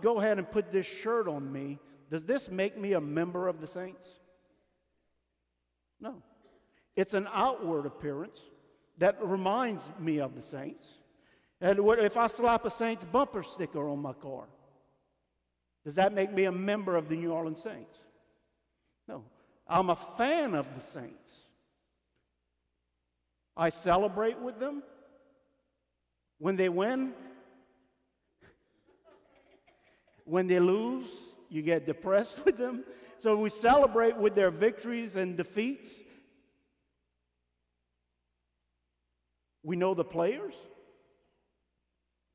go ahead and put this shirt on me, does this make me a member of the saints? No. It's an outward appearance that reminds me of the saints. And if I slap a Saints bumper sticker on my car, does that make me a member of the New Orleans Saints? No. I'm a fan of the saints. I celebrate with them. When they win, when they lose, you get depressed with them. So we celebrate with their victories and defeats. We know the players,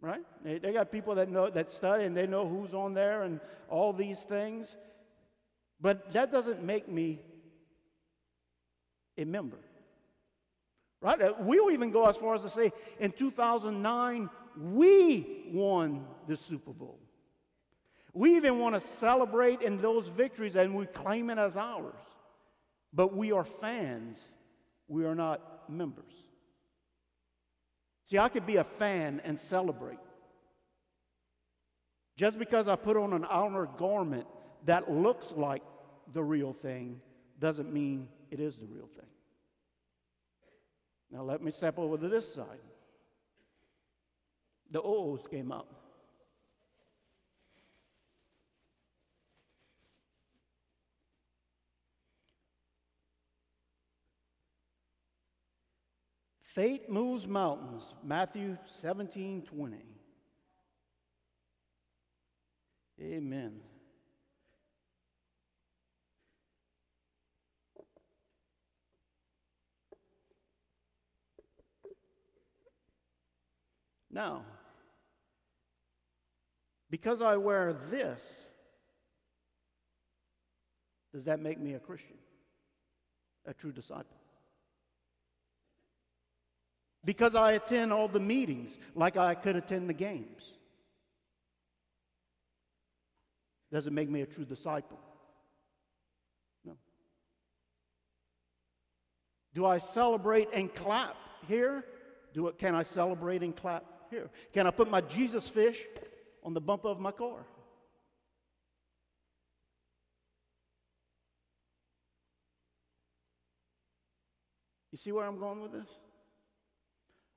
right? They, they got people that know that study and they know who's on there and all these things. But that doesn't make me a member. Right? Uh, we'll even go as far as to say in 2009, we won the Super Bowl. We even want to celebrate in those victories and we claim it as ours. But we are fans, we are not members. See, I could be a fan and celebrate. Just because I put on an outer garment that looks like the real thing doesn't mean it is the real thing. Now, let me step over to this side. The O's came up. Faith moves mountains, Matthew 17 20. Amen. Now, because I wear this, does that make me a Christian? A true disciple? Because I attend all the meetings like I could attend the games. Does it make me a true disciple? No. Do I celebrate and clap here? Do it, can I celebrate and clap here? Can I put my Jesus fish on the bumper of my car? You see where I'm going with this?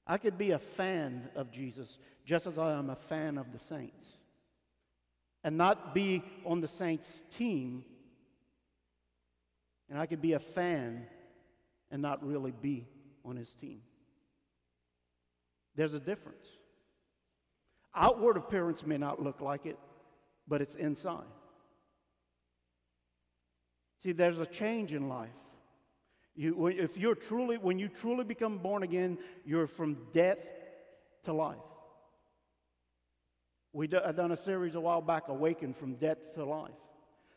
I could be a fan of Jesus just as I am a fan of the saints and not be on the saints' team. And I could be a fan and not really be on his team. There's a difference. Outward appearance may not look like it, but it's inside. See, there's a change in life. You, if you're truly, when you truly become born again, you're from death to life. We do, done a series a while back, Awakened from Death to Life.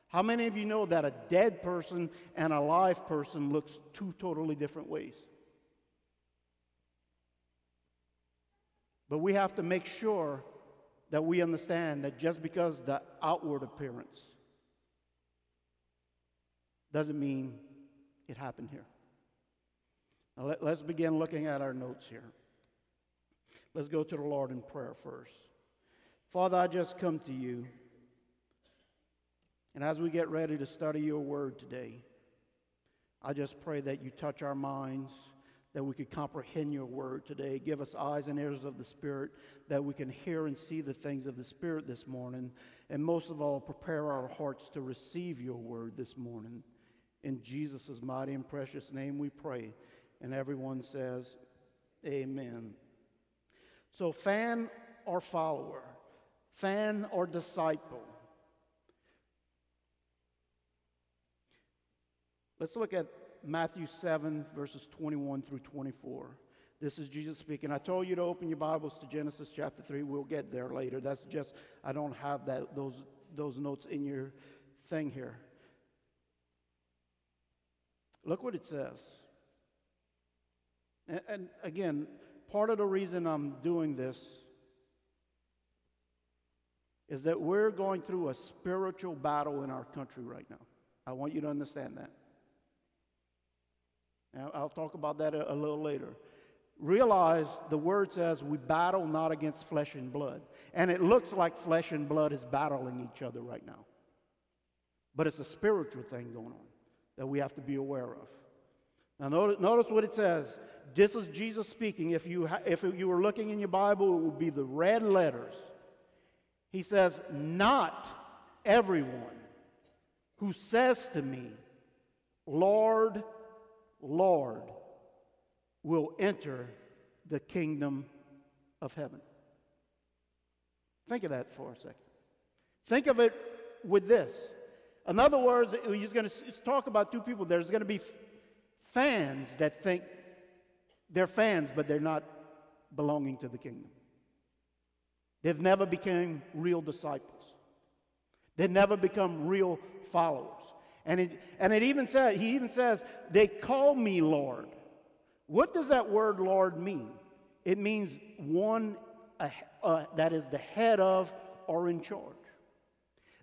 How many of you know that a dead person and a live person looks two totally different ways? But we have to make sure that we understand that just because the outward appearance doesn't mean it happened here. Now let, let's begin looking at our notes here. Let's go to the Lord in prayer first. Father, I just come to you. And as we get ready to study your word today, I just pray that you touch our minds, that we could comprehend your word today. Give us eyes and ears of the Spirit, that we can hear and see the things of the Spirit this morning. And most of all, prepare our hearts to receive your word this morning. In Jesus' mighty and precious name we pray. And everyone says, Amen. So, fan or follower, fan or disciple. Let's look at Matthew 7, verses 21 through 24. This is Jesus speaking. I told you to open your Bibles to Genesis chapter 3. We'll get there later. That's just, I don't have that, those, those notes in your thing here. Look what it says. And, and again, part of the reason I'm doing this is that we're going through a spiritual battle in our country right now. I want you to understand that. And I'll talk about that a, a little later. realize the word says we battle not against flesh and blood. And it looks like flesh and blood is battling each other right now. But it's a spiritual thing going on that we have to be aware of. Now, notice, notice what it says. This is Jesus speaking. If you, ha- if you were looking in your Bible, it would be the red letters. He says, Not everyone who says to me, Lord, Lord, will enter the kingdom of heaven. Think of that for a second. Think of it with this. In other words, he's going to talk about two people. There's going to be fans that think they're fans, but they're not belonging to the kingdom. They've never become real disciples. They've never become real followers. And it, and it even says, he even says, they call me Lord. What does that word Lord mean? It means one uh, uh, that is the head of or in charge.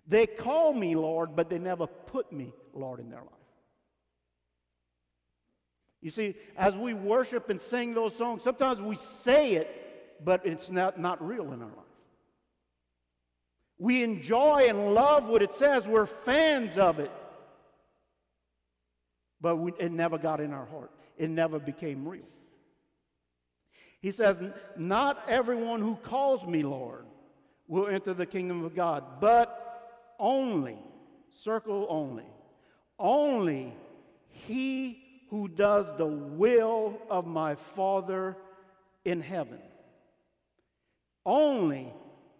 They call me Lord, but they never put me Lord in their life. You see, as we worship and sing those songs, sometimes we say it, but it's not, not real in our life. We enjoy and love what it says, we're fans of it, but we, it never got in our heart, it never became real. He says, Not everyone who calls me Lord will enter the kingdom of God, but only, circle only, only he who does the will of my Father in heaven. Only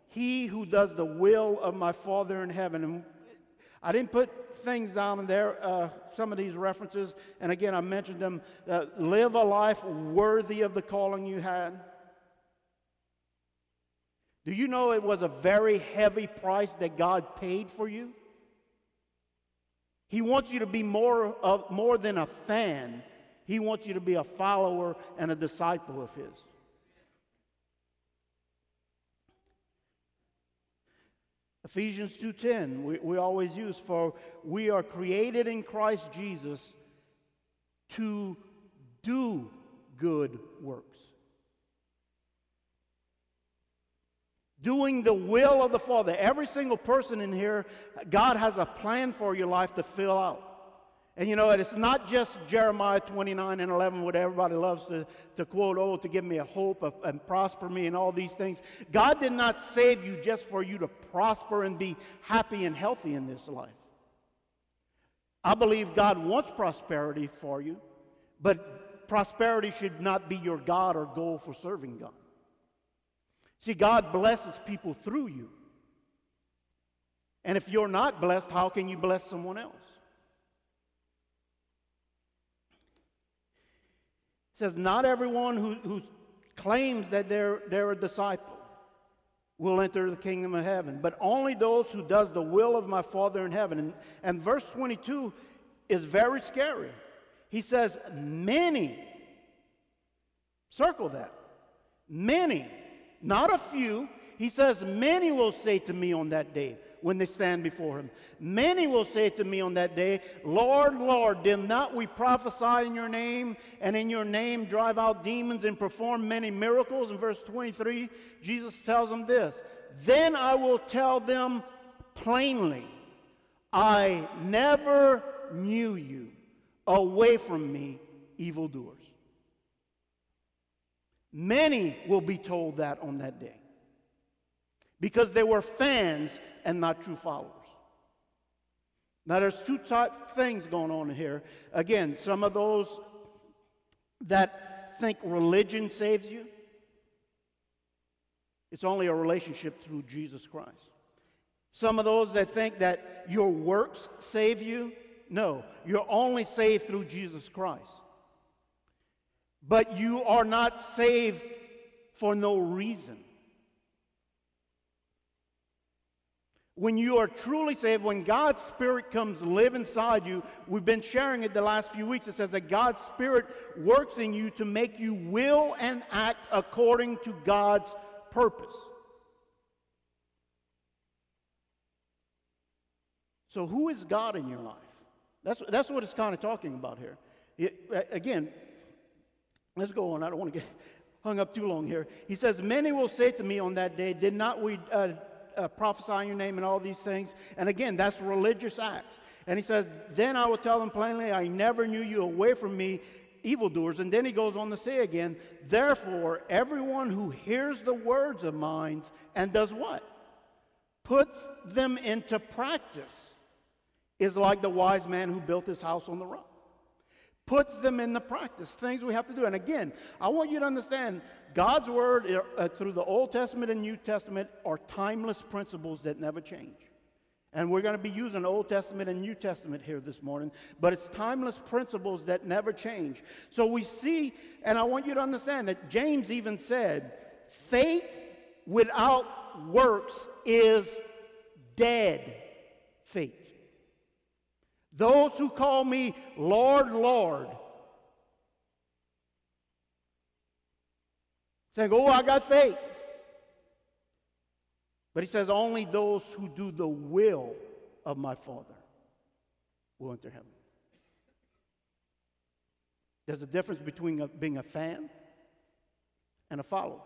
he who does the will of my Father in heaven. And I didn't put things down in there, uh, some of these references, and again, I mentioned them. Uh, live a life worthy of the calling you had. Do you know it was a very heavy price that God paid for you? He wants you to be more, of, more than a fan. He wants you to be a follower and a disciple of His. Ephesians 2:10 we, we always use for we are created in Christ Jesus to do good works. Doing the will of the Father. Every single person in here, God has a plan for your life to fill out. And you know, it's not just Jeremiah 29 and 11, what everybody loves to, to quote, oh, to give me a hope of, and prosper me and all these things. God did not save you just for you to prosper and be happy and healthy in this life. I believe God wants prosperity for you, but prosperity should not be your God or goal for serving God. See, God blesses people through you. And if you're not blessed, how can you bless someone else? It says, Not everyone who, who claims that they're, they're a disciple will enter the kingdom of heaven, but only those who does the will of my Father in heaven. And, and verse 22 is very scary. He says, Many, circle that, many not a few. He says, Many will say to me on that day when they stand before him. Many will say to me on that day, Lord, Lord, did not we prophesy in your name and in your name drive out demons and perform many miracles? In verse 23, Jesus tells them this Then I will tell them plainly, I never knew you. Away from me, evildoers. Many will be told that on that day because they were fans and not true followers. Now, there's two type things going on here. Again, some of those that think religion saves you, it's only a relationship through Jesus Christ. Some of those that think that your works save you, no, you're only saved through Jesus Christ. But you are not saved for no reason. When you are truly saved, when God's Spirit comes live inside you, we've been sharing it the last few weeks. It says that God's Spirit works in you to make you will and act according to God's purpose. So, who is God in your life? That's, that's what it's kind of talking about here. It, again, Let's go on. I don't want to get, hung up too long here. He says, Many will say to me on that day, Did not we uh, uh, prophesy in your name and all these things? And again, that's religious acts. And he says, Then I will tell them plainly, I never knew you away from me, evildoers. And then he goes on to say again, Therefore, everyone who hears the words of mine and does what? Puts them into practice is like the wise man who built his house on the rock puts them into practice, things we have to do. And again, I want you to understand God's word uh, through the Old Testament and New Testament are timeless principles that never change. And we're going to be using Old Testament and New Testament here this morning, but it's timeless principles that never change. So we see, and I want you to understand that James even said, faith without works is dead faith. Those who call me Lord, Lord, saying, Oh, I got faith. But he says, Only those who do the will of my Father will enter heaven. There's a difference between a, being a fan and a follower,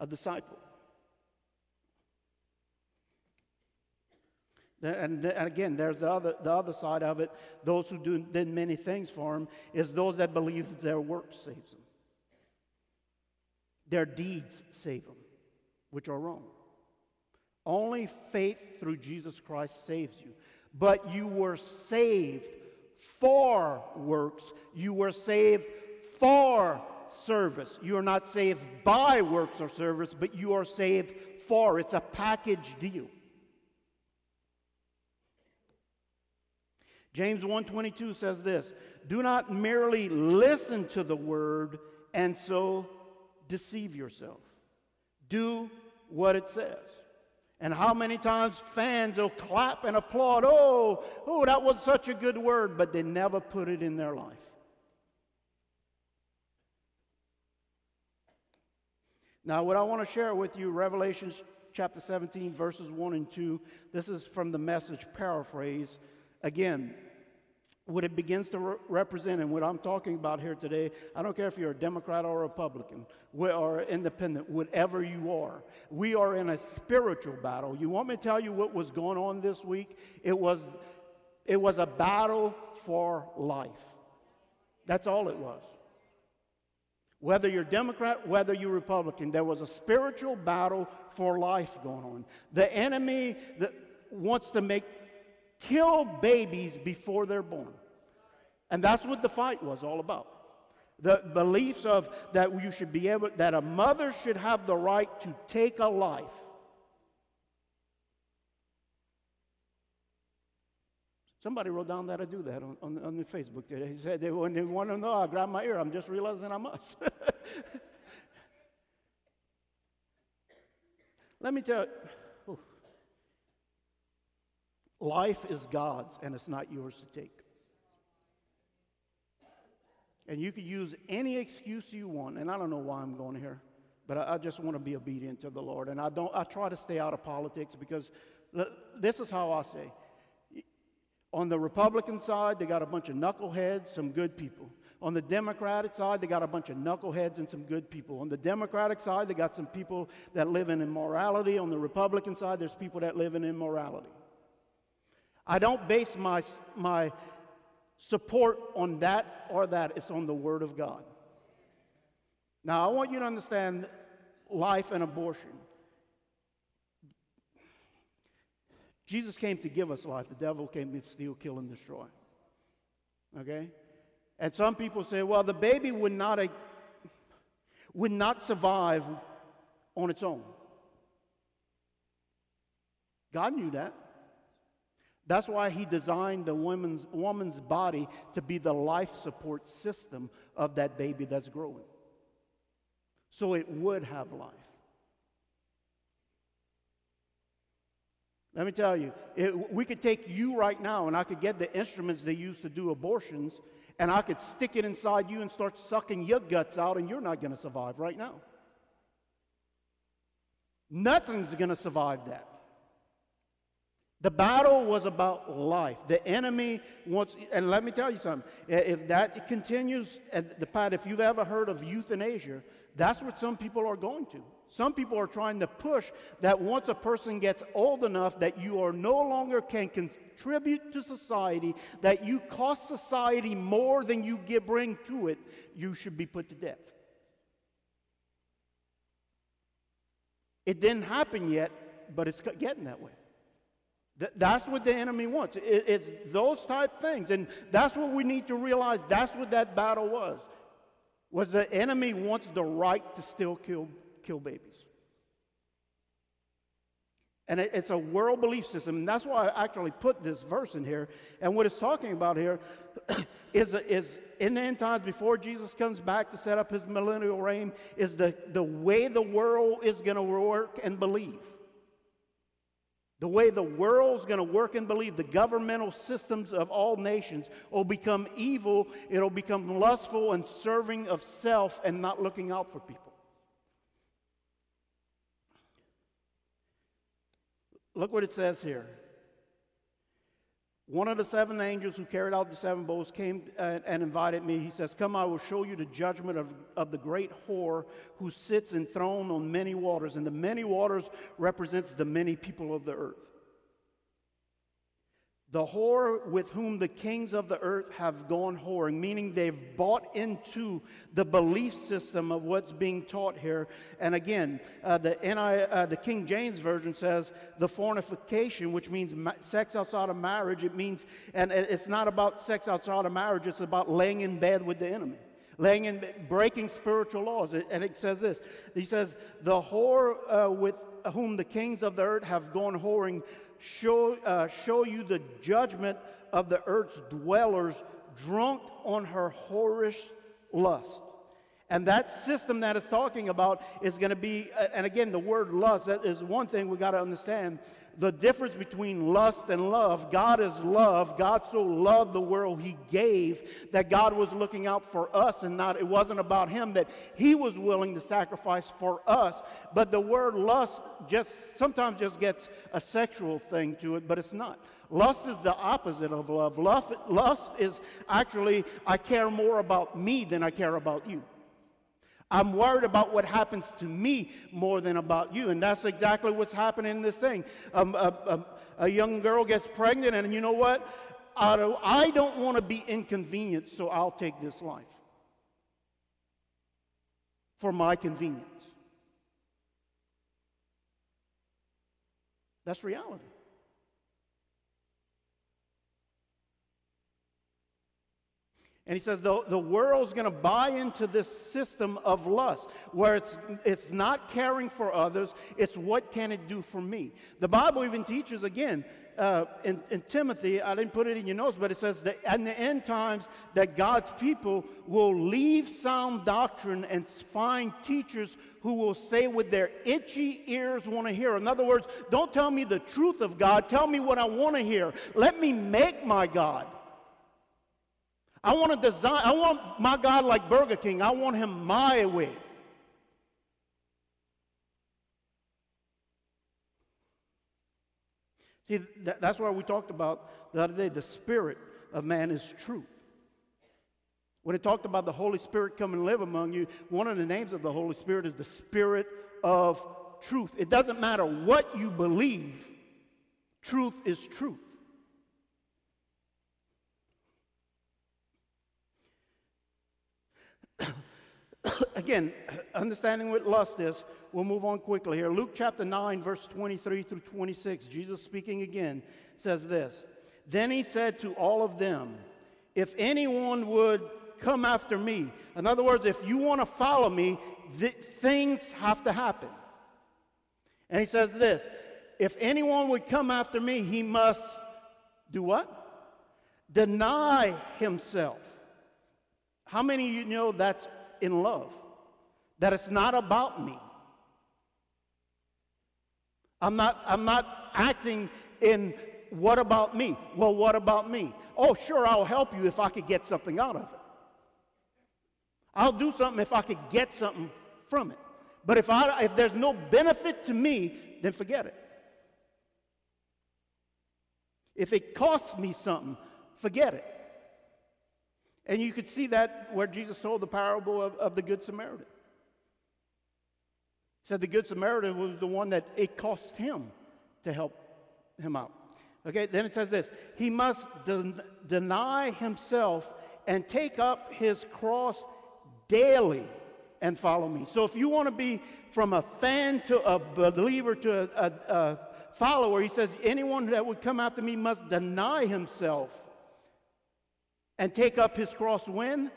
a disciple. And, again, there's the other, the other side of it. Those who do, did many things for him is those that believe their work saves them. Their deeds save them, which are wrong. Only faith through Jesus Christ saves you. But you were saved for works. You were saved for service. You are not saved by works or service, but you are saved for. It's a package deal. James 1:22 says this, "Do not merely listen to the word and so deceive yourself. Do what it says." And how many times fans will clap and applaud, "Oh, oh, that was such a good word," but they never put it in their life. Now, what I want to share with you, Revelation chapter 17, verses 1 and 2, this is from the message paraphrase. Again, what it begins to re- represent and what I'm talking about here today, I don't care if you're a Democrat or a Republican or independent, whatever you are, we are in a spiritual battle. You want me to tell you what was going on this week? It was, it was a battle for life. That's all it was. Whether you're Democrat, whether you're Republican, there was a spiritual battle for life going on. The enemy that wants to make kill babies before they're born. And that's what the fight was all about. The beliefs of that you should be able, that a mother should have the right to take a life. Somebody wrote down that I do that on, on, on the Facebook today. He said, they, when they want to know, I grab my ear. I'm just realizing I must. Let me tell you. Life is God's and it's not yours to take. And you could use any excuse you want, and I don't know why I'm going here, but I, I just want to be obedient to the Lord. And I don't I try to stay out of politics because this is how I say. On the Republican side, they got a bunch of knuckleheads, some good people. On the Democratic side, they got a bunch of knuckleheads and some good people. On the Democratic side, they got some people that live in immorality. On the Republican side, there's people that live in immorality. I don't base my, my support on that or that, it's on the Word of God. Now, I want you to understand life and abortion. Jesus came to give us life, the devil came to steal, kill, and destroy. Okay? And some people say, well, the baby would not, a, would not survive on its own. God knew that. That's why he designed the woman's, woman's body to be the life support system of that baby that's growing. So it would have life. Let me tell you, it, we could take you right now and I could get the instruments they use to do abortions and I could stick it inside you and start sucking your guts out, and you're not going to survive right now. Nothing's going to survive that. The battle was about life. The enemy wants, and let me tell you something. If that continues, uh, the part, if you've ever heard of euthanasia, That's what some people are going to. Some people are trying to push that once a person gets old enough that you are no longer can contribute to society, that you cost society more than you give, bring to it, you should be put to death. It didn't happen yet, but it's getting that way. That's what the enemy wants. it's those type things. And that's what we need to realize. That's what that battle was. Was the enemy wants the right to still kill, kill babies. And it's a world belief system. And that's why I actually put this verse in here. And what it's talking about here is, is in the end times, before Jesus comes back to set up his millennial reign, is the, the way the world is going to work and believe. The way the world's going to work and believe, the governmental systems of all nations will become evil, it'll become lustful and serving of self and not looking out for people. Look what it says here. One of the seven angels who carried out the seven bowls came and invited me. He says, Come, I will show you the judgment of, of the great whore who sits enthroned on many waters. And the many waters represents the many people of the earth the whore with whom the kings of the earth have gone whoring, meaning they've bought into the belief system of what's being taught here. And again, uh, the, NI, uh, the King James Version says the fornication, which means sex outside of marriage. It means, and it's not about sex outside of marriage, it's about laying in bed with the enemy. Laying in, breaking spiritual laws. And it says this He says, The whore uh, with whom the kings of the earth have gone whoring show, uh, show you the judgment of the earth's dwellers drunk on her whorish lust. And that system that it's talking about is going to be, and again, the word lust, that is one thing we got to understand the difference between lust and love. God is love. God so loved the world, He gave that God was looking out for us and not, it wasn't about Him, that He was willing to sacrifice for us. But the word lust just sometimes just gets a sexual thing to it, but it's not. Lust is the opposite of love. Lust, is actually, I care more about me than I care about you. I'm worried about what happens to me more than about you. And that's exactly what's happening in this thing. Um, a, a, a, young girl gets pregnant, and you know what? I don't, I don't want to be inconvenienced, so I'll take this life for my convenience. That's reality. And he says the, the world's going to buy into this system of lust where it's, it's not caring for others, it's what can it do for me. The Bible even teaches, again, uh, in, in, Timothy, I didn't put it in your notes, but it says that in the end times that God's people will leave sound doctrine and find teachers who will say what their itchy ears want to hear. In other words, don't tell me the truth of God, tell me what I want to hear. Let me make my God. I want to design, I want my God like Burger King. I want him my way. See, that, that's why we talked about the other day the spirit of man is truth. When it talked about the Holy Spirit come and live among you, one of the names of the Holy Spirit is the Spirit of truth. It doesn't matter what you believe, truth is truth. again, understanding what lust is, we'll move on quickly here. Luke chapter 9, verse 23 through 26, Jesus speaking again says this Then he said to all of them, If anyone would come after me, in other words, if you want to follow me, th- things have to happen. And he says this If anyone would come after me, he must do what? Deny himself. How many of you know that's in love? That it's not about me. I'm not, I'm not acting in what about me? Well, what about me? Oh, sure, I'll help you if I could get something out of it. I'll do something if I could get something from it. But if, I, if there's no benefit to me, then forget it. If it costs me something, forget it. And you could see that where Jesus told the parable of, of the Good Samaritan. He said the Good Samaritan was the one that it cost him to help him out. Okay, then it says this He must den- deny himself and take up his cross daily and follow me. So if you want to be from a fan to a believer to a, a, a follower, he says, anyone that would come after me must deny himself and take up his cross when?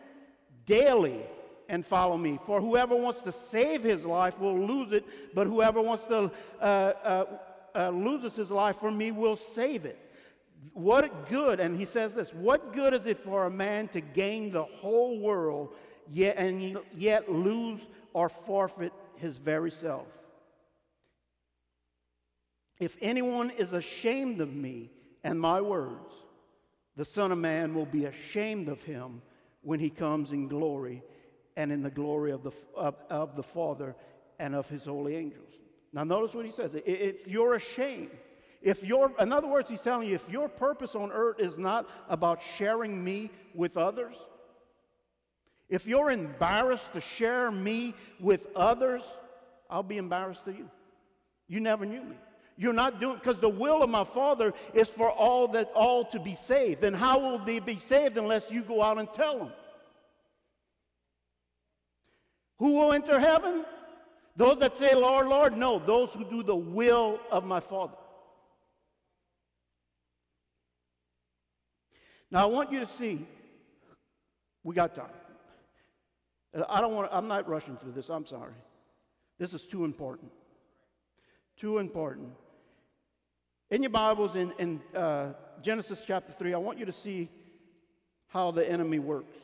Daily and follow me. For whoever wants to save his life will lose it, but whoever wants to uh, uh, uh, loses his life for me will save it. What good, and he says this, what good is it for a man to gain the whole world yet, and yet lose or forfeit his very self? If anyone is ashamed of me and my words, the Son of Man will be ashamed of him when he comes in glory and in the glory of the, of, of the Father and of his holy angels. Now, notice what he says. If you're ashamed, if your, in other words, he's telling you, if your purpose on earth is not about sharing me with others, if you're embarrassed to share me with others, I'll be embarrassed to you. You never knew me. You're not doing because the will of my Father is for all that all to be saved. Then how will they be saved unless you go out and tell them? Who will enter heaven? Those that say, Lord, Lord, no, those who do the will of my Father. Now, I want you to see, we got time. I don't want I'm not rushing through this, I'm sorry. This is too important. Too important. In your Bibles, in, in uh, Genesis chapter 3, I want you to see how the enemy works.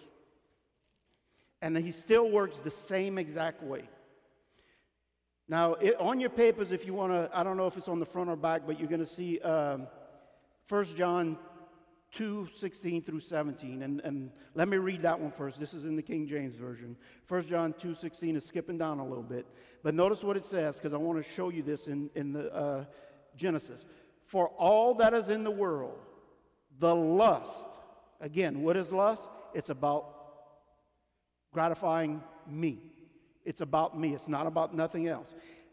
And he still works the same exact way. Now, it, on your papers, if you want to, I don't know if it's on the front or back, but you're going to see um, 1 John 2 16 through 17. And, and let me read that one first. This is in the King James Version. 1 John 2 16 is skipping down a little bit. But notice what it says, because I want to show you this in, in the uh, Genesis. For all that is in the world, the lust, again, what is lust? It's about gratifying me. It's about me, it's not about nothing else.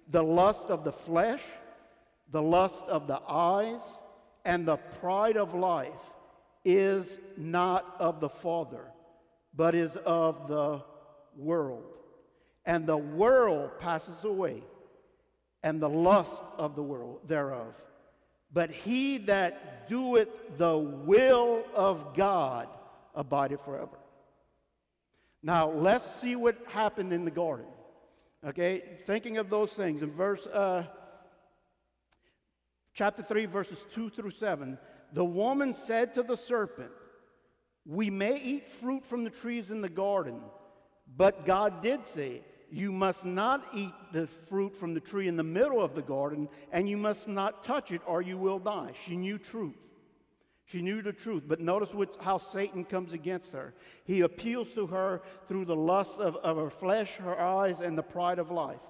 The lust of the flesh, the lust of the eyes, and the pride of life is not of the Father, but is of the world. And the world passes away, and the lust of the world thereof. But he that doeth the will of God abideth forever. Now, let's see what happened in the garden. Okay, thinking of those things in verse uh, chapter 3, verses 2 through 7, the woman said to the serpent, We may eat fruit from the trees in the garden, but God did say, You must not eat the fruit from the tree in the middle of the garden, and you must not touch it, or you will die. She knew truth. She knew the truth, but notice what, how Satan comes against her. He appeals to her through the lust of, of her flesh, her eyes, and the pride of life.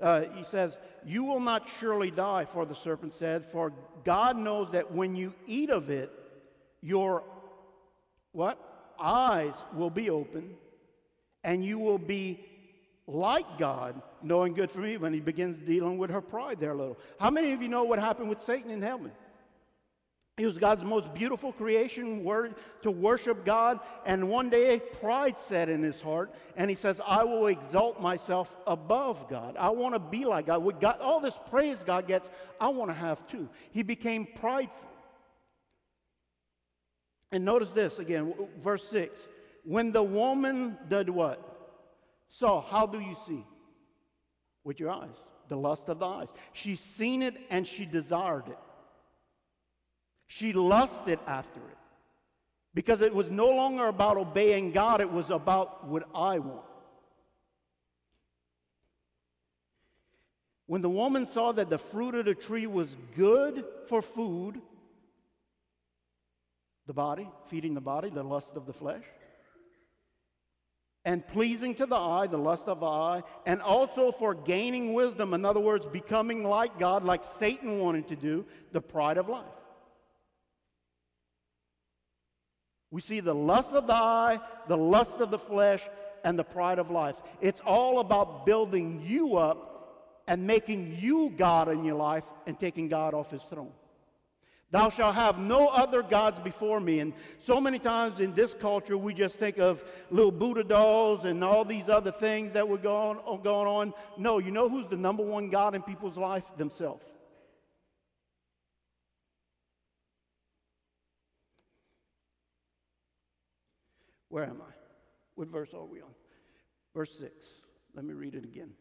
Uh, he says, You will not surely die, for the serpent said, for God knows that when you eat of it, your what? Eyes will be open, and you will be like God, knowing good from evil. And he begins dealing with her pride there a little. How many of you know what happened with Satan in heaven? He was God's most beautiful creation word to worship God. And one day pride set in his heart, and he says, I will exalt myself above God. I want to be like God. With God. All this praise God gets, I want to have too. He became prideful. And notice this again, verse 6. When the woman did what? Saw, how do you see? With your eyes, the lust of the eyes. She's seen it and she desired it. She lusted after it because it was no longer about obeying God, it was about what I want. When the woman saw that the fruit of the tree was good for food, the body, feeding the body, the lust of the flesh, and pleasing to the eye, the lust of the eye, and also for gaining wisdom, in other words, becoming like God, like Satan wanted to do, the pride of life. We see the lust of the eye, the lust of the flesh, and the pride of life. It's all about building you up and making you God in your life and taking God off his throne. Thou shalt have no other gods before me. And so many times in this culture, we just think of little Buddha dolls and all these other things that were going, oh, going on. No, you know who's the number one God in people's life? Themselves. Where am I? What verse are we on? Verse 6. Let me read it again.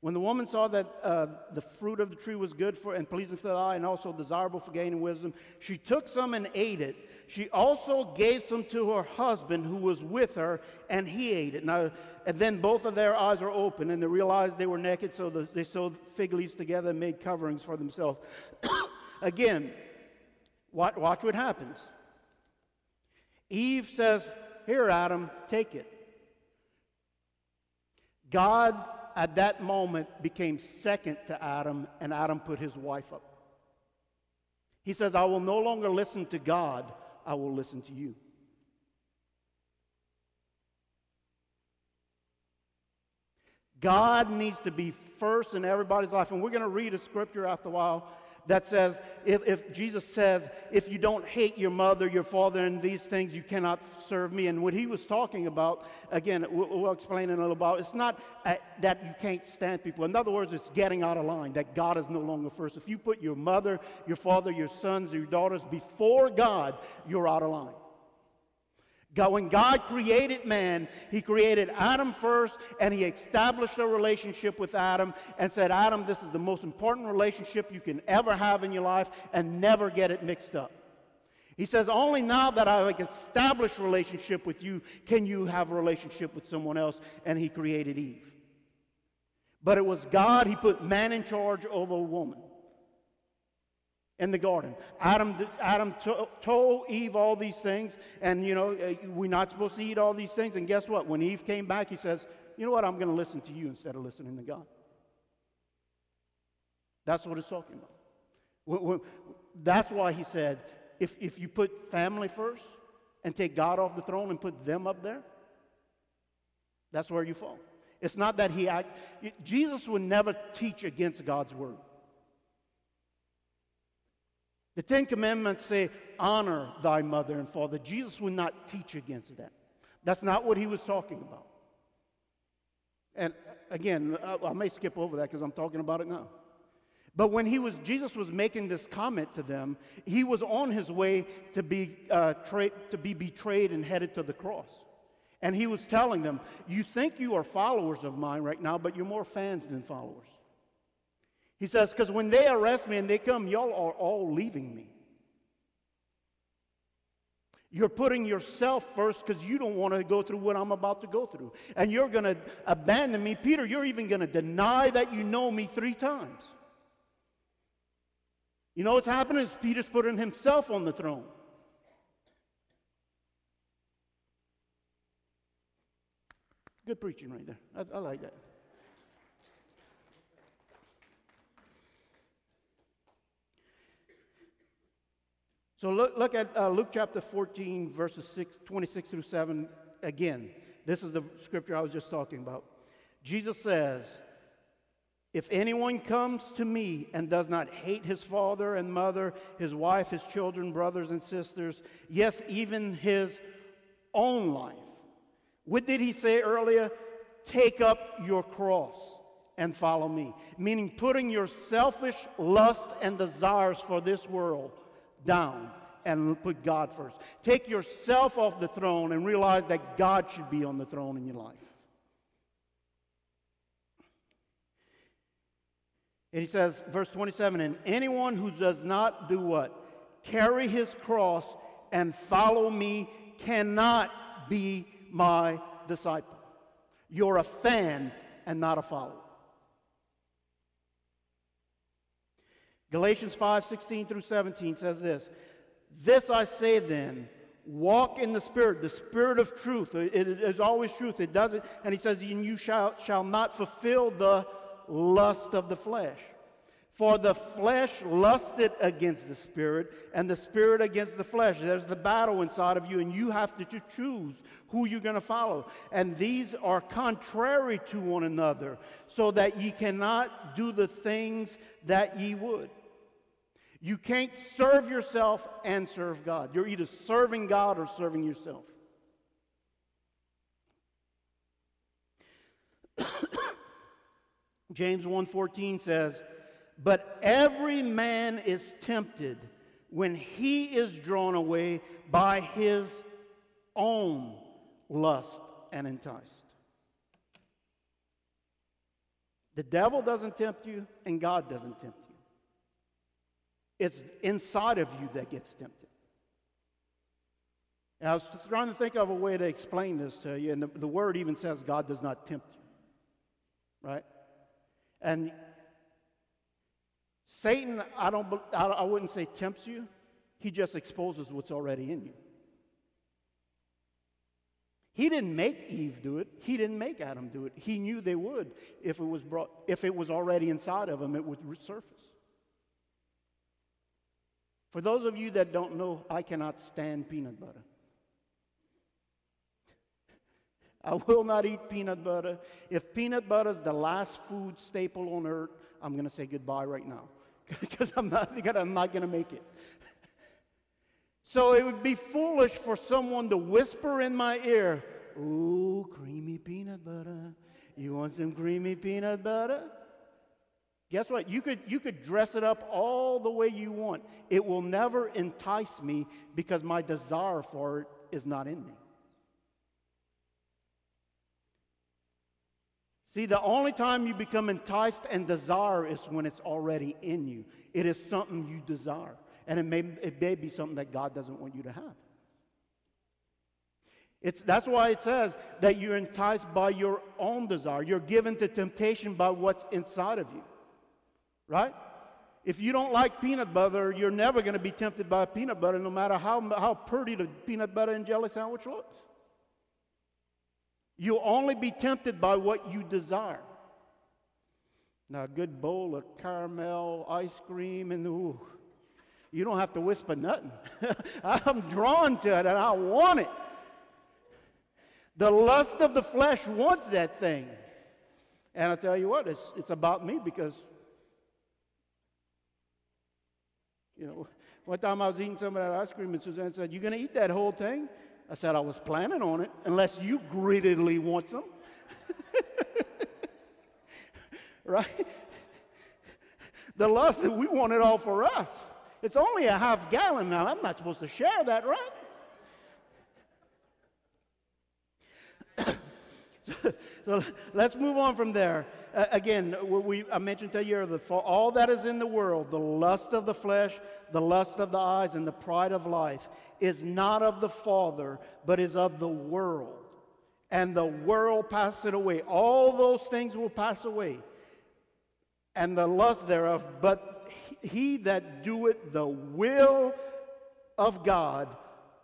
When the woman saw that uh, the fruit of the tree was good for and pleasing for the eye and also desirable for gaining wisdom, she took some and ate it. She also gave some to her husband who was with her, and he ate it. Now, and then both of their eyes were open, and they realized they were naked, so the, they sewed fig leaves together and made coverings for themselves. Again, watch, watch what happens. Eve says, Here, Adam, take it. God at that moment became second to Adam, and Adam put his wife up. He says, I will no longer listen to God, I will listen to you. God needs to be first in everybody's life. And we're going to read a scripture after a while that says, if, if, Jesus says, if you don't hate your mother, your father, and these things, you cannot serve me. And what he was talking about, again, we'll, we'll explain in a little about, it's not uh, that you can't stand people. In other words, it's getting out of line, that God is no longer first. If you put your mother, your father, your sons, your daughters before God, you're out of line. When God created man, he created Adam first and he established a relationship with Adam and said, Adam, this is the most important relationship you can ever have in your life and never get it mixed up. He says, only now that I've established relationship with you can you have a relationship with someone else. And he created Eve. But it was God, he put man in charge over a woman in the garden. Adam, Adam to, told Eve all these things, and you know, uh, we're not supposed to eat all these things. And guess what? When Eve came back, he says, You know what? I'm going to listen to you instead of listening to God. That's what it's talking about. That's why he said, if, if you put family first and take God off the throne and put them up there, that's where you fall. It's not that he, act, Jesus would never teach against God's word. The Ten Commandments say, honor thy mother and father. Jesus would not teach against that. That's not what he was talking about. And again, I, I may skip over that because I'm talking about it now. But when he was, Jesus was making this comment to them, he was on his way to be, uh, tra- to be betrayed and headed to the cross. And he was telling them, You think you are followers of mine right now, but you're more fans than followers. He says, because when they arrest me and they come, y'all are all leaving me. You're putting yourself first because you don't want to go through what I'm about to go through. And you're going to abandon me. Peter, you're even going to deny that you know me three times. You know what's happening is Peter's putting himself on the throne. Good preaching right there. I, I like that. So look, look at uh, Luke chapter 14, verses 6, 26 through 7 again. This is the scripture I was just talking about. Jesus says, If anyone comes to me and does not hate his father and mother, his wife, his children, brothers and sisters, yes, even his own life. What did he say earlier? Take up your cross and follow me. Meaning putting your selfish lust and desires for this world down and put God first. Take yourself off the throne and realize that God should be on the throne in your life. And he says, verse 27 And anyone who does not do what? Carry his cross and follow me cannot be my disciple. You're a fan and not a follower. Galatians 5 16 through 17 says this This I say then, walk in the Spirit, the Spirit of truth. It is always truth. It doesn't, and he says, And you shall, shall not fulfill the lust of the flesh. For the flesh lusted against the spirit, and the spirit against the flesh. There's the battle inside of you, and you have to choose who you're going to follow. And these are contrary to one another, so that ye cannot do the things that ye would. You can't serve yourself and serve God. You're either serving God or serving yourself. James 1:14 says, "But every man is tempted when he is drawn away by his own lust and enticed." The devil doesn't tempt you and God doesn't tempt you. It's inside of you that gets tempted. And I was trying to think of a way to explain this to you, and the, the word even says God does not tempt you. Right? And Satan, I, don't, I wouldn't say tempts you, he just exposes what's already in you. He didn't make Eve do it. He didn't make Adam do it. He knew they would if it was brought, if it was already inside of them, it would resurface. For those of you that don't know, I cannot stand peanut butter. I will not eat peanut butter. If peanut butter is the last food staple on earth, I'm going to say goodbye right now because I'm not, I'm not going to make it. so it would be foolish for someone to whisper in my ear, Ooh, creamy peanut butter. You want some creamy peanut butter? Guess what? You could, you could dress it up all the way you want. It will never entice me because my desire for it is not in me. See, the only time you become enticed and desire is when it's already in you. It is something you desire. And it may, it may be something that God doesn't want you to have. It's, that's why it says that you're enticed by your own desire. You're given to temptation by what's inside of you. Right? If you don't like peanut butter, you're never going to be tempted by peanut butter, no matter how, how pretty the peanut butter and jelly sandwich looks. You'll only be tempted by what you desire. Now, a good bowl of caramel ice cream, and ooh, you don't have to whisper nothing. I'm drawn to it and I want it. The lust of the flesh wants that thing. And I tell you what, it's, it's about me because, you know, one time I was eating some of that ice cream and Suzanne said, You going to eat that whole thing? I said, I was planning on it, unless you greedily want some. right? The lust that we want it all for us. It's only a half gallon now. I'm not supposed to share that, right? so let's move on from there. Uh, again, we, I mentioned to you the, for all that is in the world, the lust of the flesh, the lust of the eyes, and the pride of life is not of the Father, but is of the world. And the world passeth away. All those things will pass away, and the lust thereof. But he that doeth the will of God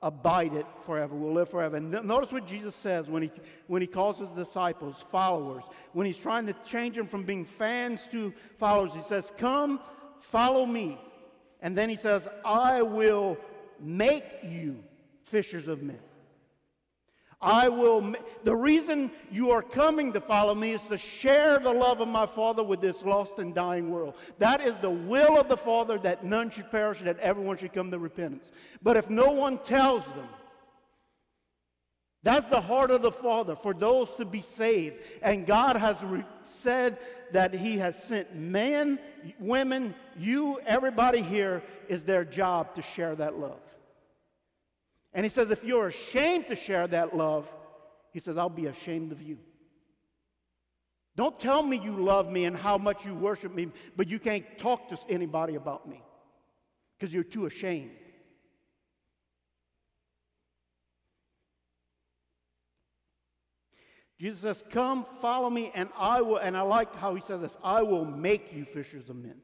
abideth forever, We'll live forever. And notice what Jesus says when he, when he calls his disciples followers. When he's trying to change them from being fans to followers, he says, Come, follow me. And then he says, I will make you fishers of men. I will. The reason you are coming to follow me is to share the love of my Father with this lost and dying world. That is the will of the Father that none should perish, that everyone should come to repentance. But if no one tells them, that's the heart of the Father for those to be saved. And God has re- said that He has sent men, women, you, everybody here is their job to share that love. And he says, if you're ashamed to share that love, he says, I'll be ashamed of you. Don't tell me you love me and how much you worship me, but you can't talk to anybody about me because you're too ashamed. Jesus says, Come, follow me, and I will, and I like how he says this I will make you fishers of men.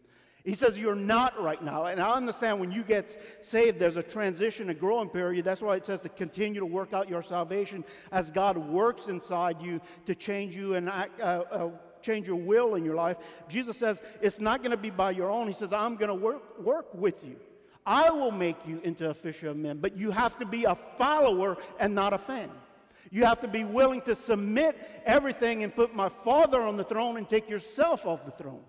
He says you're not right now. And I understand when you get saved, there's a transition, a growing period. That's why it says to continue to work out your salvation as God works inside you to change you and act, uh, uh, change your will in your life. Jesus says it's not going to be by your own. He says, I'm going to work, work with you. I will make you into a fisher of men, but you have to be a follower and not a fan. You have to be willing to submit everything and put my Father on the throne and take yourself off the throne.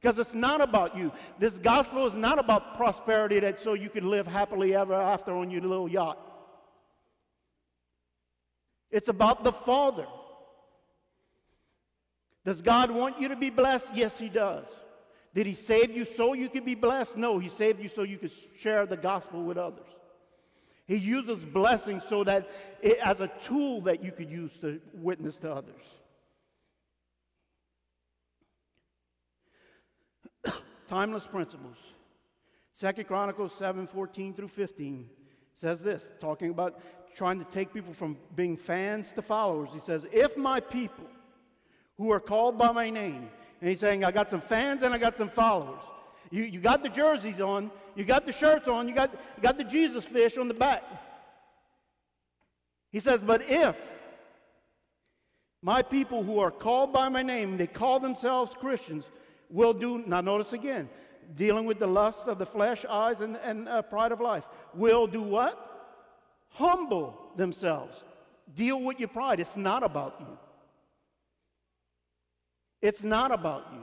Because it's not about you. This gospel is not about prosperity that so you can live happily ever after on your little yacht. It's about the Father. Does God want you to be blessed? Yes, He does. Did He save you so you could be blessed? No, He saved you so you could share the gospel with others. He uses blessings so that it, as a tool that you could use to witness to others. Timeless principles. Second Chronicles 7 14 through 15 says this, talking about trying to take people from being fans to followers. He says, If my people who are called by my name, and he's saying, I got some fans and I got some followers. You, you got the jerseys on, you got the shirts on, you got, you got the Jesus fish on the back. He says, But if my people who are called by my name, they call themselves Christians, will do, now notice again, dealing with the lust of the flesh, eyes, and, and uh, pride of life, will do what? Humble themselves. Deal with your pride. It's not about you. It's not about you.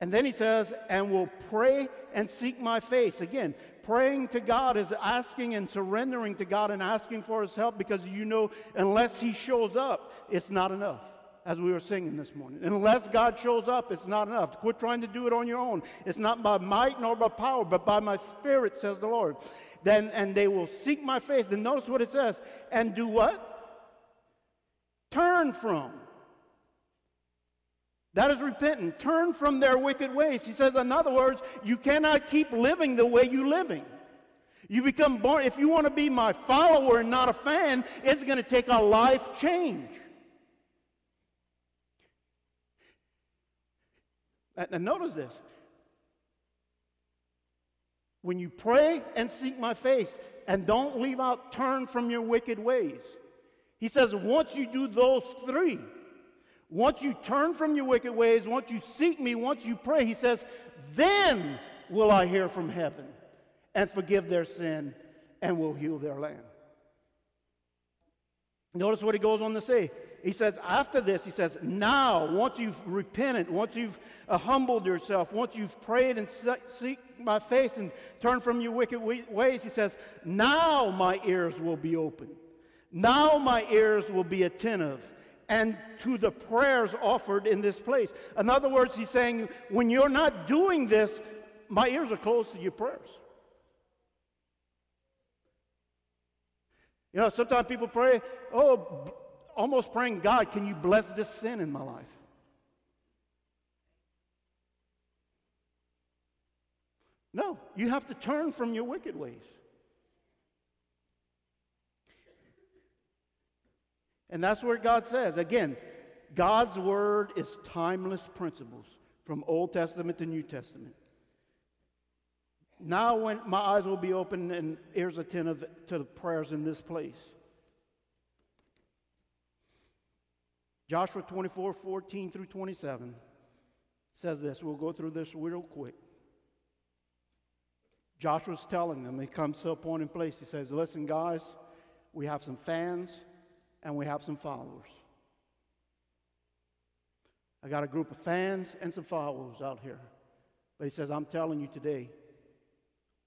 And then he says, and will pray and seek my face. Again, praying to God is asking and surrendering to God and asking for his help because you know, unless he shows up, it's not enough. As we were singing this morning. Unless God shows up, it's not enough. Quit trying to do it on your own. It's not by might nor by power, but by my spirit, says the Lord. Then, and they will seek my face. Then notice what it says. And do what? Turn from that is repentant. Turn from their wicked ways. He says, in other words, you cannot keep living the way you're living. You become born, if you want to be my follower and not a fan, it's going to take a life change. And notice this. When you pray and seek my face, and don't leave out turn from your wicked ways. He says, once you do those three, once you turn from your wicked ways, once you seek me, once you pray, he says, then will I hear from heaven and forgive their sin and will heal their land. Notice what he goes on to say. He says, after this, he says, now, once you've repented, once you've uh, humbled yourself, once you've prayed and seek my face and turned from your wicked ways, he says, now my ears will be open. Now my ears will be attentive and to the prayers offered in this place. In other words, he's saying, when you're not doing this, my ears are closed to your prayers. You know, sometimes people pray, oh, almost praying, God, can you bless this sin in my life? No, you have to turn from your wicked ways. And that's where God says, again, God's word is timeless principles from Old Testament to New Testament. Now, when my eyes will be open and ears attentive to the prayers in this place. Joshua 24, 14 through 27 says this. We'll go through this real quick. Joshua's telling them, he comes to a point in place. He says, Listen, guys, we have some fans and we have some followers. I got a group of fans and some followers out here. But he says, I'm telling you today,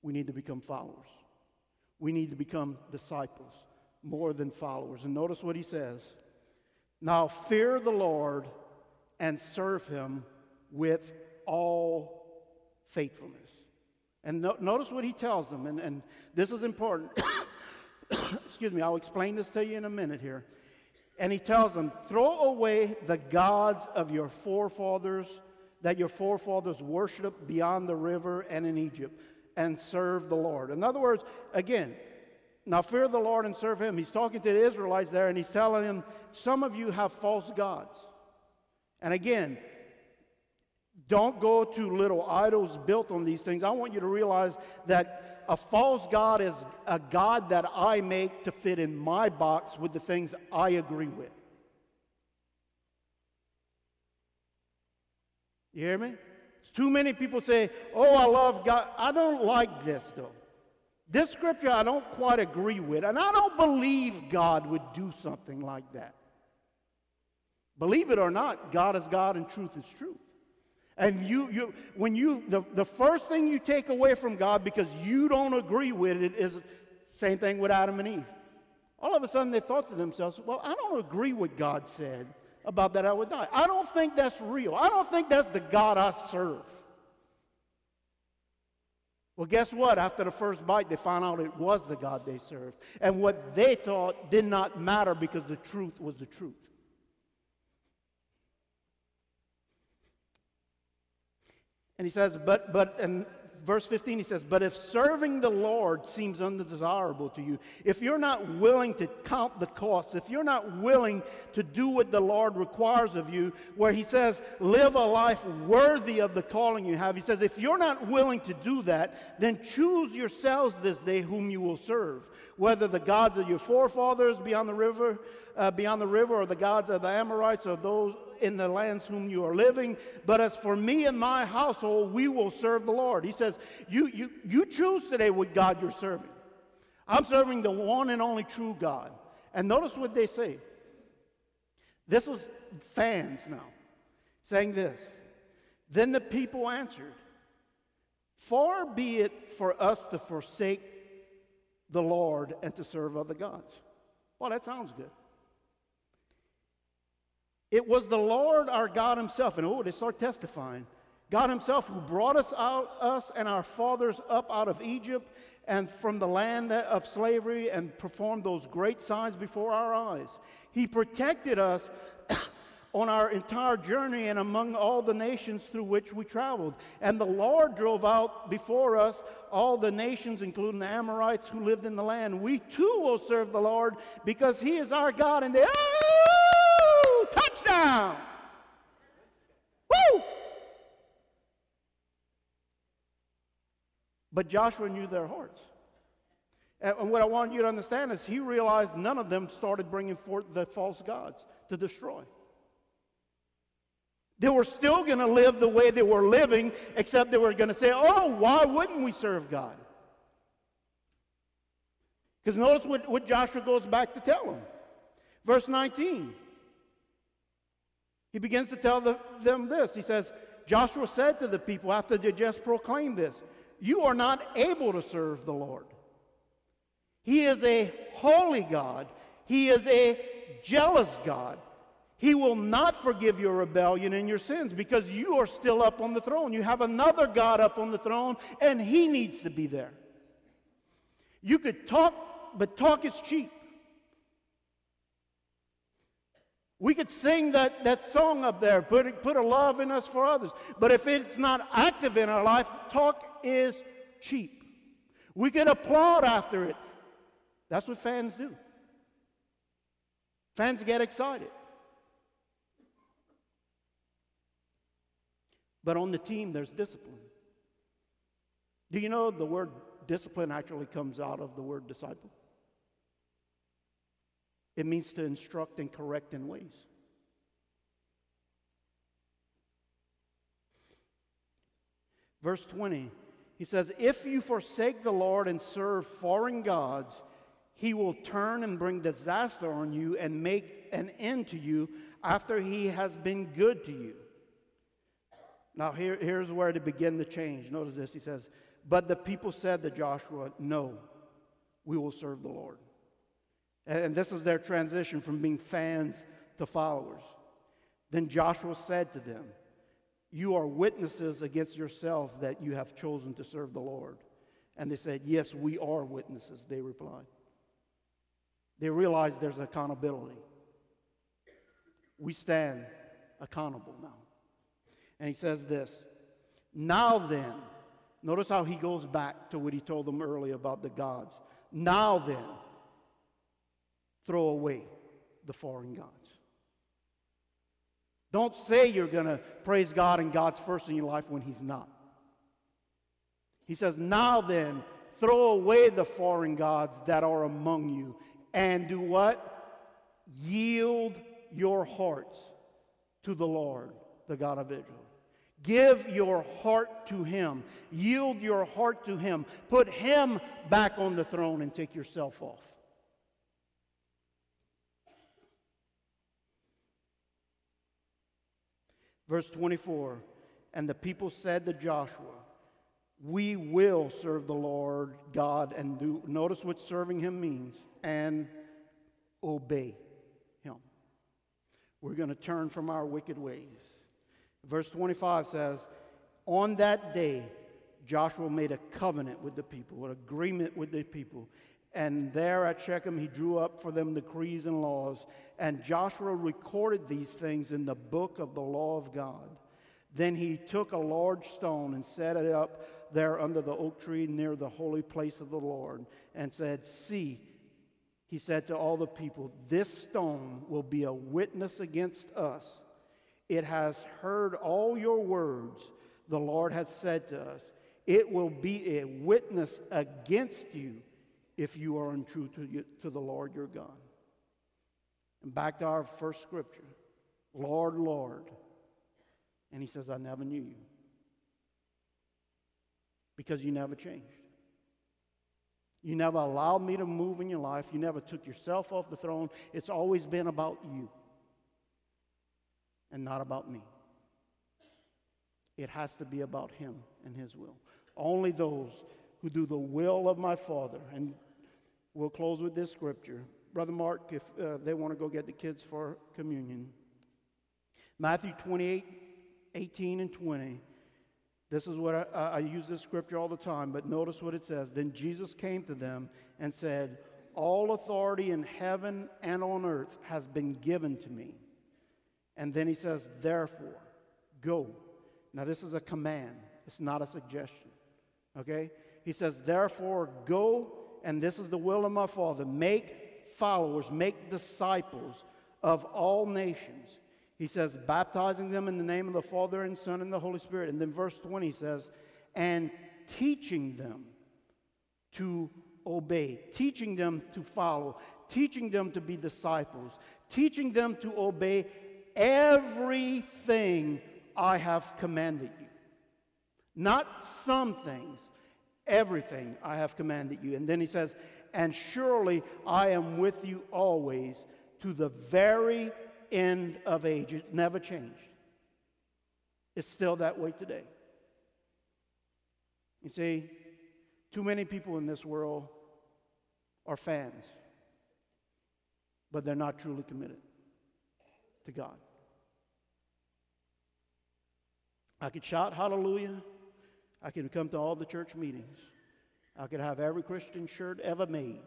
we need to become followers. We need to become disciples more than followers. And notice what he says Now fear the Lord and serve him with all faithfulness. And no, notice what he tells them, and, and this is important. excuse me, I'll explain this to you in a minute here. And he tells them, throw away the gods of your forefathers that your forefathers worshiped beyond the river and in Egypt and serve the Lord. In other words, again, now fear the Lord and serve him. He's talking to the Israelites there and he's telling them, Some of you have false gods. And again, don't go to little idols built on these things. I want you to realize that a false God is a God that I make to fit in my box with the things I agree with. You hear me? Too many people say, Oh, I love God. I don't like this, though. This scripture I don't quite agree with, and I don't believe God would do something like that. Believe it or not, God is God and truth is truth. And you, you when you, the, the first thing you take away from God because you don't agree with it is same thing with Adam and Eve. All of a sudden they thought to themselves, well, I don't agree with God said about that I would die. I don't think that's real. I don't think that's the God I serve. Well, guess what? After the first bite, they found out it was the God they served. And what they thought did not matter because the truth was the truth. And he says, but, but, and verse 15 he says, But if serving the Lord seems undesirable to you, if you're not willing to count the costs, if you're not willing to do what the Lord requires of you, where he says, Live a life worthy of the calling you have, he says, If you're not willing to do that, then choose yourselves this day whom you will serve, whether the gods of your forefathers beyond the river, uh, beyond the river, or the gods of the Amorites, or those in the lands whom you are living. But as for me and my household, we will serve the Lord. He says, You, you, you choose today what God you're serving. I'm serving the one and only true God. And notice what they say. This was fans now saying this. Then the people answered, Far be it for us to forsake the Lord and to serve other gods. Well, that sounds good. It was the Lord our God Himself, and oh, they start testifying. God Himself who brought us out, us and our fathers up out of Egypt and from the land of slavery and performed those great signs before our eyes. He protected us on our entire journey and among all the nations through which we traveled. And the Lord drove out before us all the nations, including the Amorites who lived in the land. We too will serve the Lord because He is our God. And they, touchdown. Woo! But Joshua knew their hearts. And what I want you to understand is he realized none of them started bringing forth the false gods to destroy. They were still going to live the way they were living, except they were going to say, oh, why wouldn't we serve God? Because notice what, what Joshua goes back to tell them. Verse 19. He begins to tell the, them this. He says, Joshua said to the people after they just proclaimed this, You are not able to serve the Lord. He is a holy God, He is a jealous God. He will not forgive your rebellion and your sins because you are still up on the throne. You have another God up on the throne, and He needs to be there. You could talk, but talk is cheap. We could sing that, that song up there, put, put a love in us for others. But if it's not active in our life, talk is cheap. We could applaud after it. That's what fans do. Fans get excited. But on the team, there's discipline. Do you know the word discipline actually comes out of the word disciple? It means to instruct and correct in ways. Verse 20, he says, If you forsake the Lord and serve foreign gods, he will turn and bring disaster on you and make an end to you after he has been good to you. Now, here, here's where to begin the change. Notice this. He says, But the people said to Joshua, No, we will serve the Lord. And this is their transition from being fans to followers. Then Joshua said to them, You are witnesses against yourself that you have chosen to serve the Lord. And they said, Yes, we are witnesses, they replied. They realized there's accountability. We stand accountable now. And he says this Now then, notice how he goes back to what he told them earlier about the gods. Now then, throw away the foreign gods. Don't say you're going to praise God and God's first in your life when He's not. He says, Now then, throw away the foreign gods that are among you and do what? Yield your hearts to the Lord, the God of Israel. Give your heart to Him. Yield your heart to Him. Put Him back on the throne and take yourself off. Verse 24 And the people said to Joshua, We will serve the Lord God and do, notice what serving Him means, and obey Him. We're going to turn from our wicked ways. Verse 25 says, On that day, Joshua made a covenant with the people, an agreement with the people. And there at Shechem, he drew up for them decrees and laws. And Joshua recorded these things in the book of the law of God. Then he took a large stone and set it up there under the oak tree near the holy place of the Lord and said, See, he said to all the people, This stone will be a witness against us. It has heard all your words the Lord has said to us. It will be a witness against you if you are untrue to, you, to the Lord your God. And back to our first scripture Lord, Lord. And he says, I never knew you. Because you never changed. You never allowed me to move in your life. You never took yourself off the throne. It's always been about you and not about me. It has to be about him and his will. Only those who do the will of my Father. And we'll close with this scripture. Brother Mark, if uh, they want to go get the kids for communion. Matthew 28, 18 and 20. This is what I, I, use this scripture all the time, but notice what it says. Then Jesus came to them and said, All authority in heaven and on earth has been given to me. And then he says, Therefore, go. Now, this is a command, it's not a suggestion. Okay? He says, Therefore, go, and this is the will of my Father. Make followers, make disciples of all nations. He says, baptizing them in the name of the Father and Son and the Holy Spirit. And then verse 20 says, and teaching them to obey, teaching them to follow, teaching them to be disciples, teaching them to obey everything I have commanded. Not some things, everything I have commanded you. And then he says, And surely I am with you always to the very end of age. It never changed. It's still that way today. You see, too many people in this world are fans, but they're not truly committed to God. I could shout hallelujah. I could come to all the church meetings. I could have every Christian shirt ever made.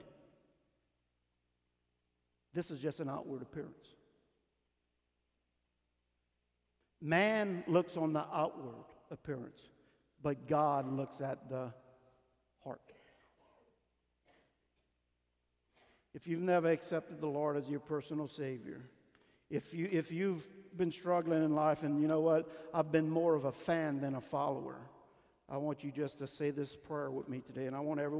This is just an outward appearance. Man looks on the outward appearance, but God looks at the heart. If you've never accepted the Lord as your personal Savior, if, you, if you've been struggling in life and you know what, I've been more of a fan than a follower, I want you just to say this prayer with me today, and I want everyone.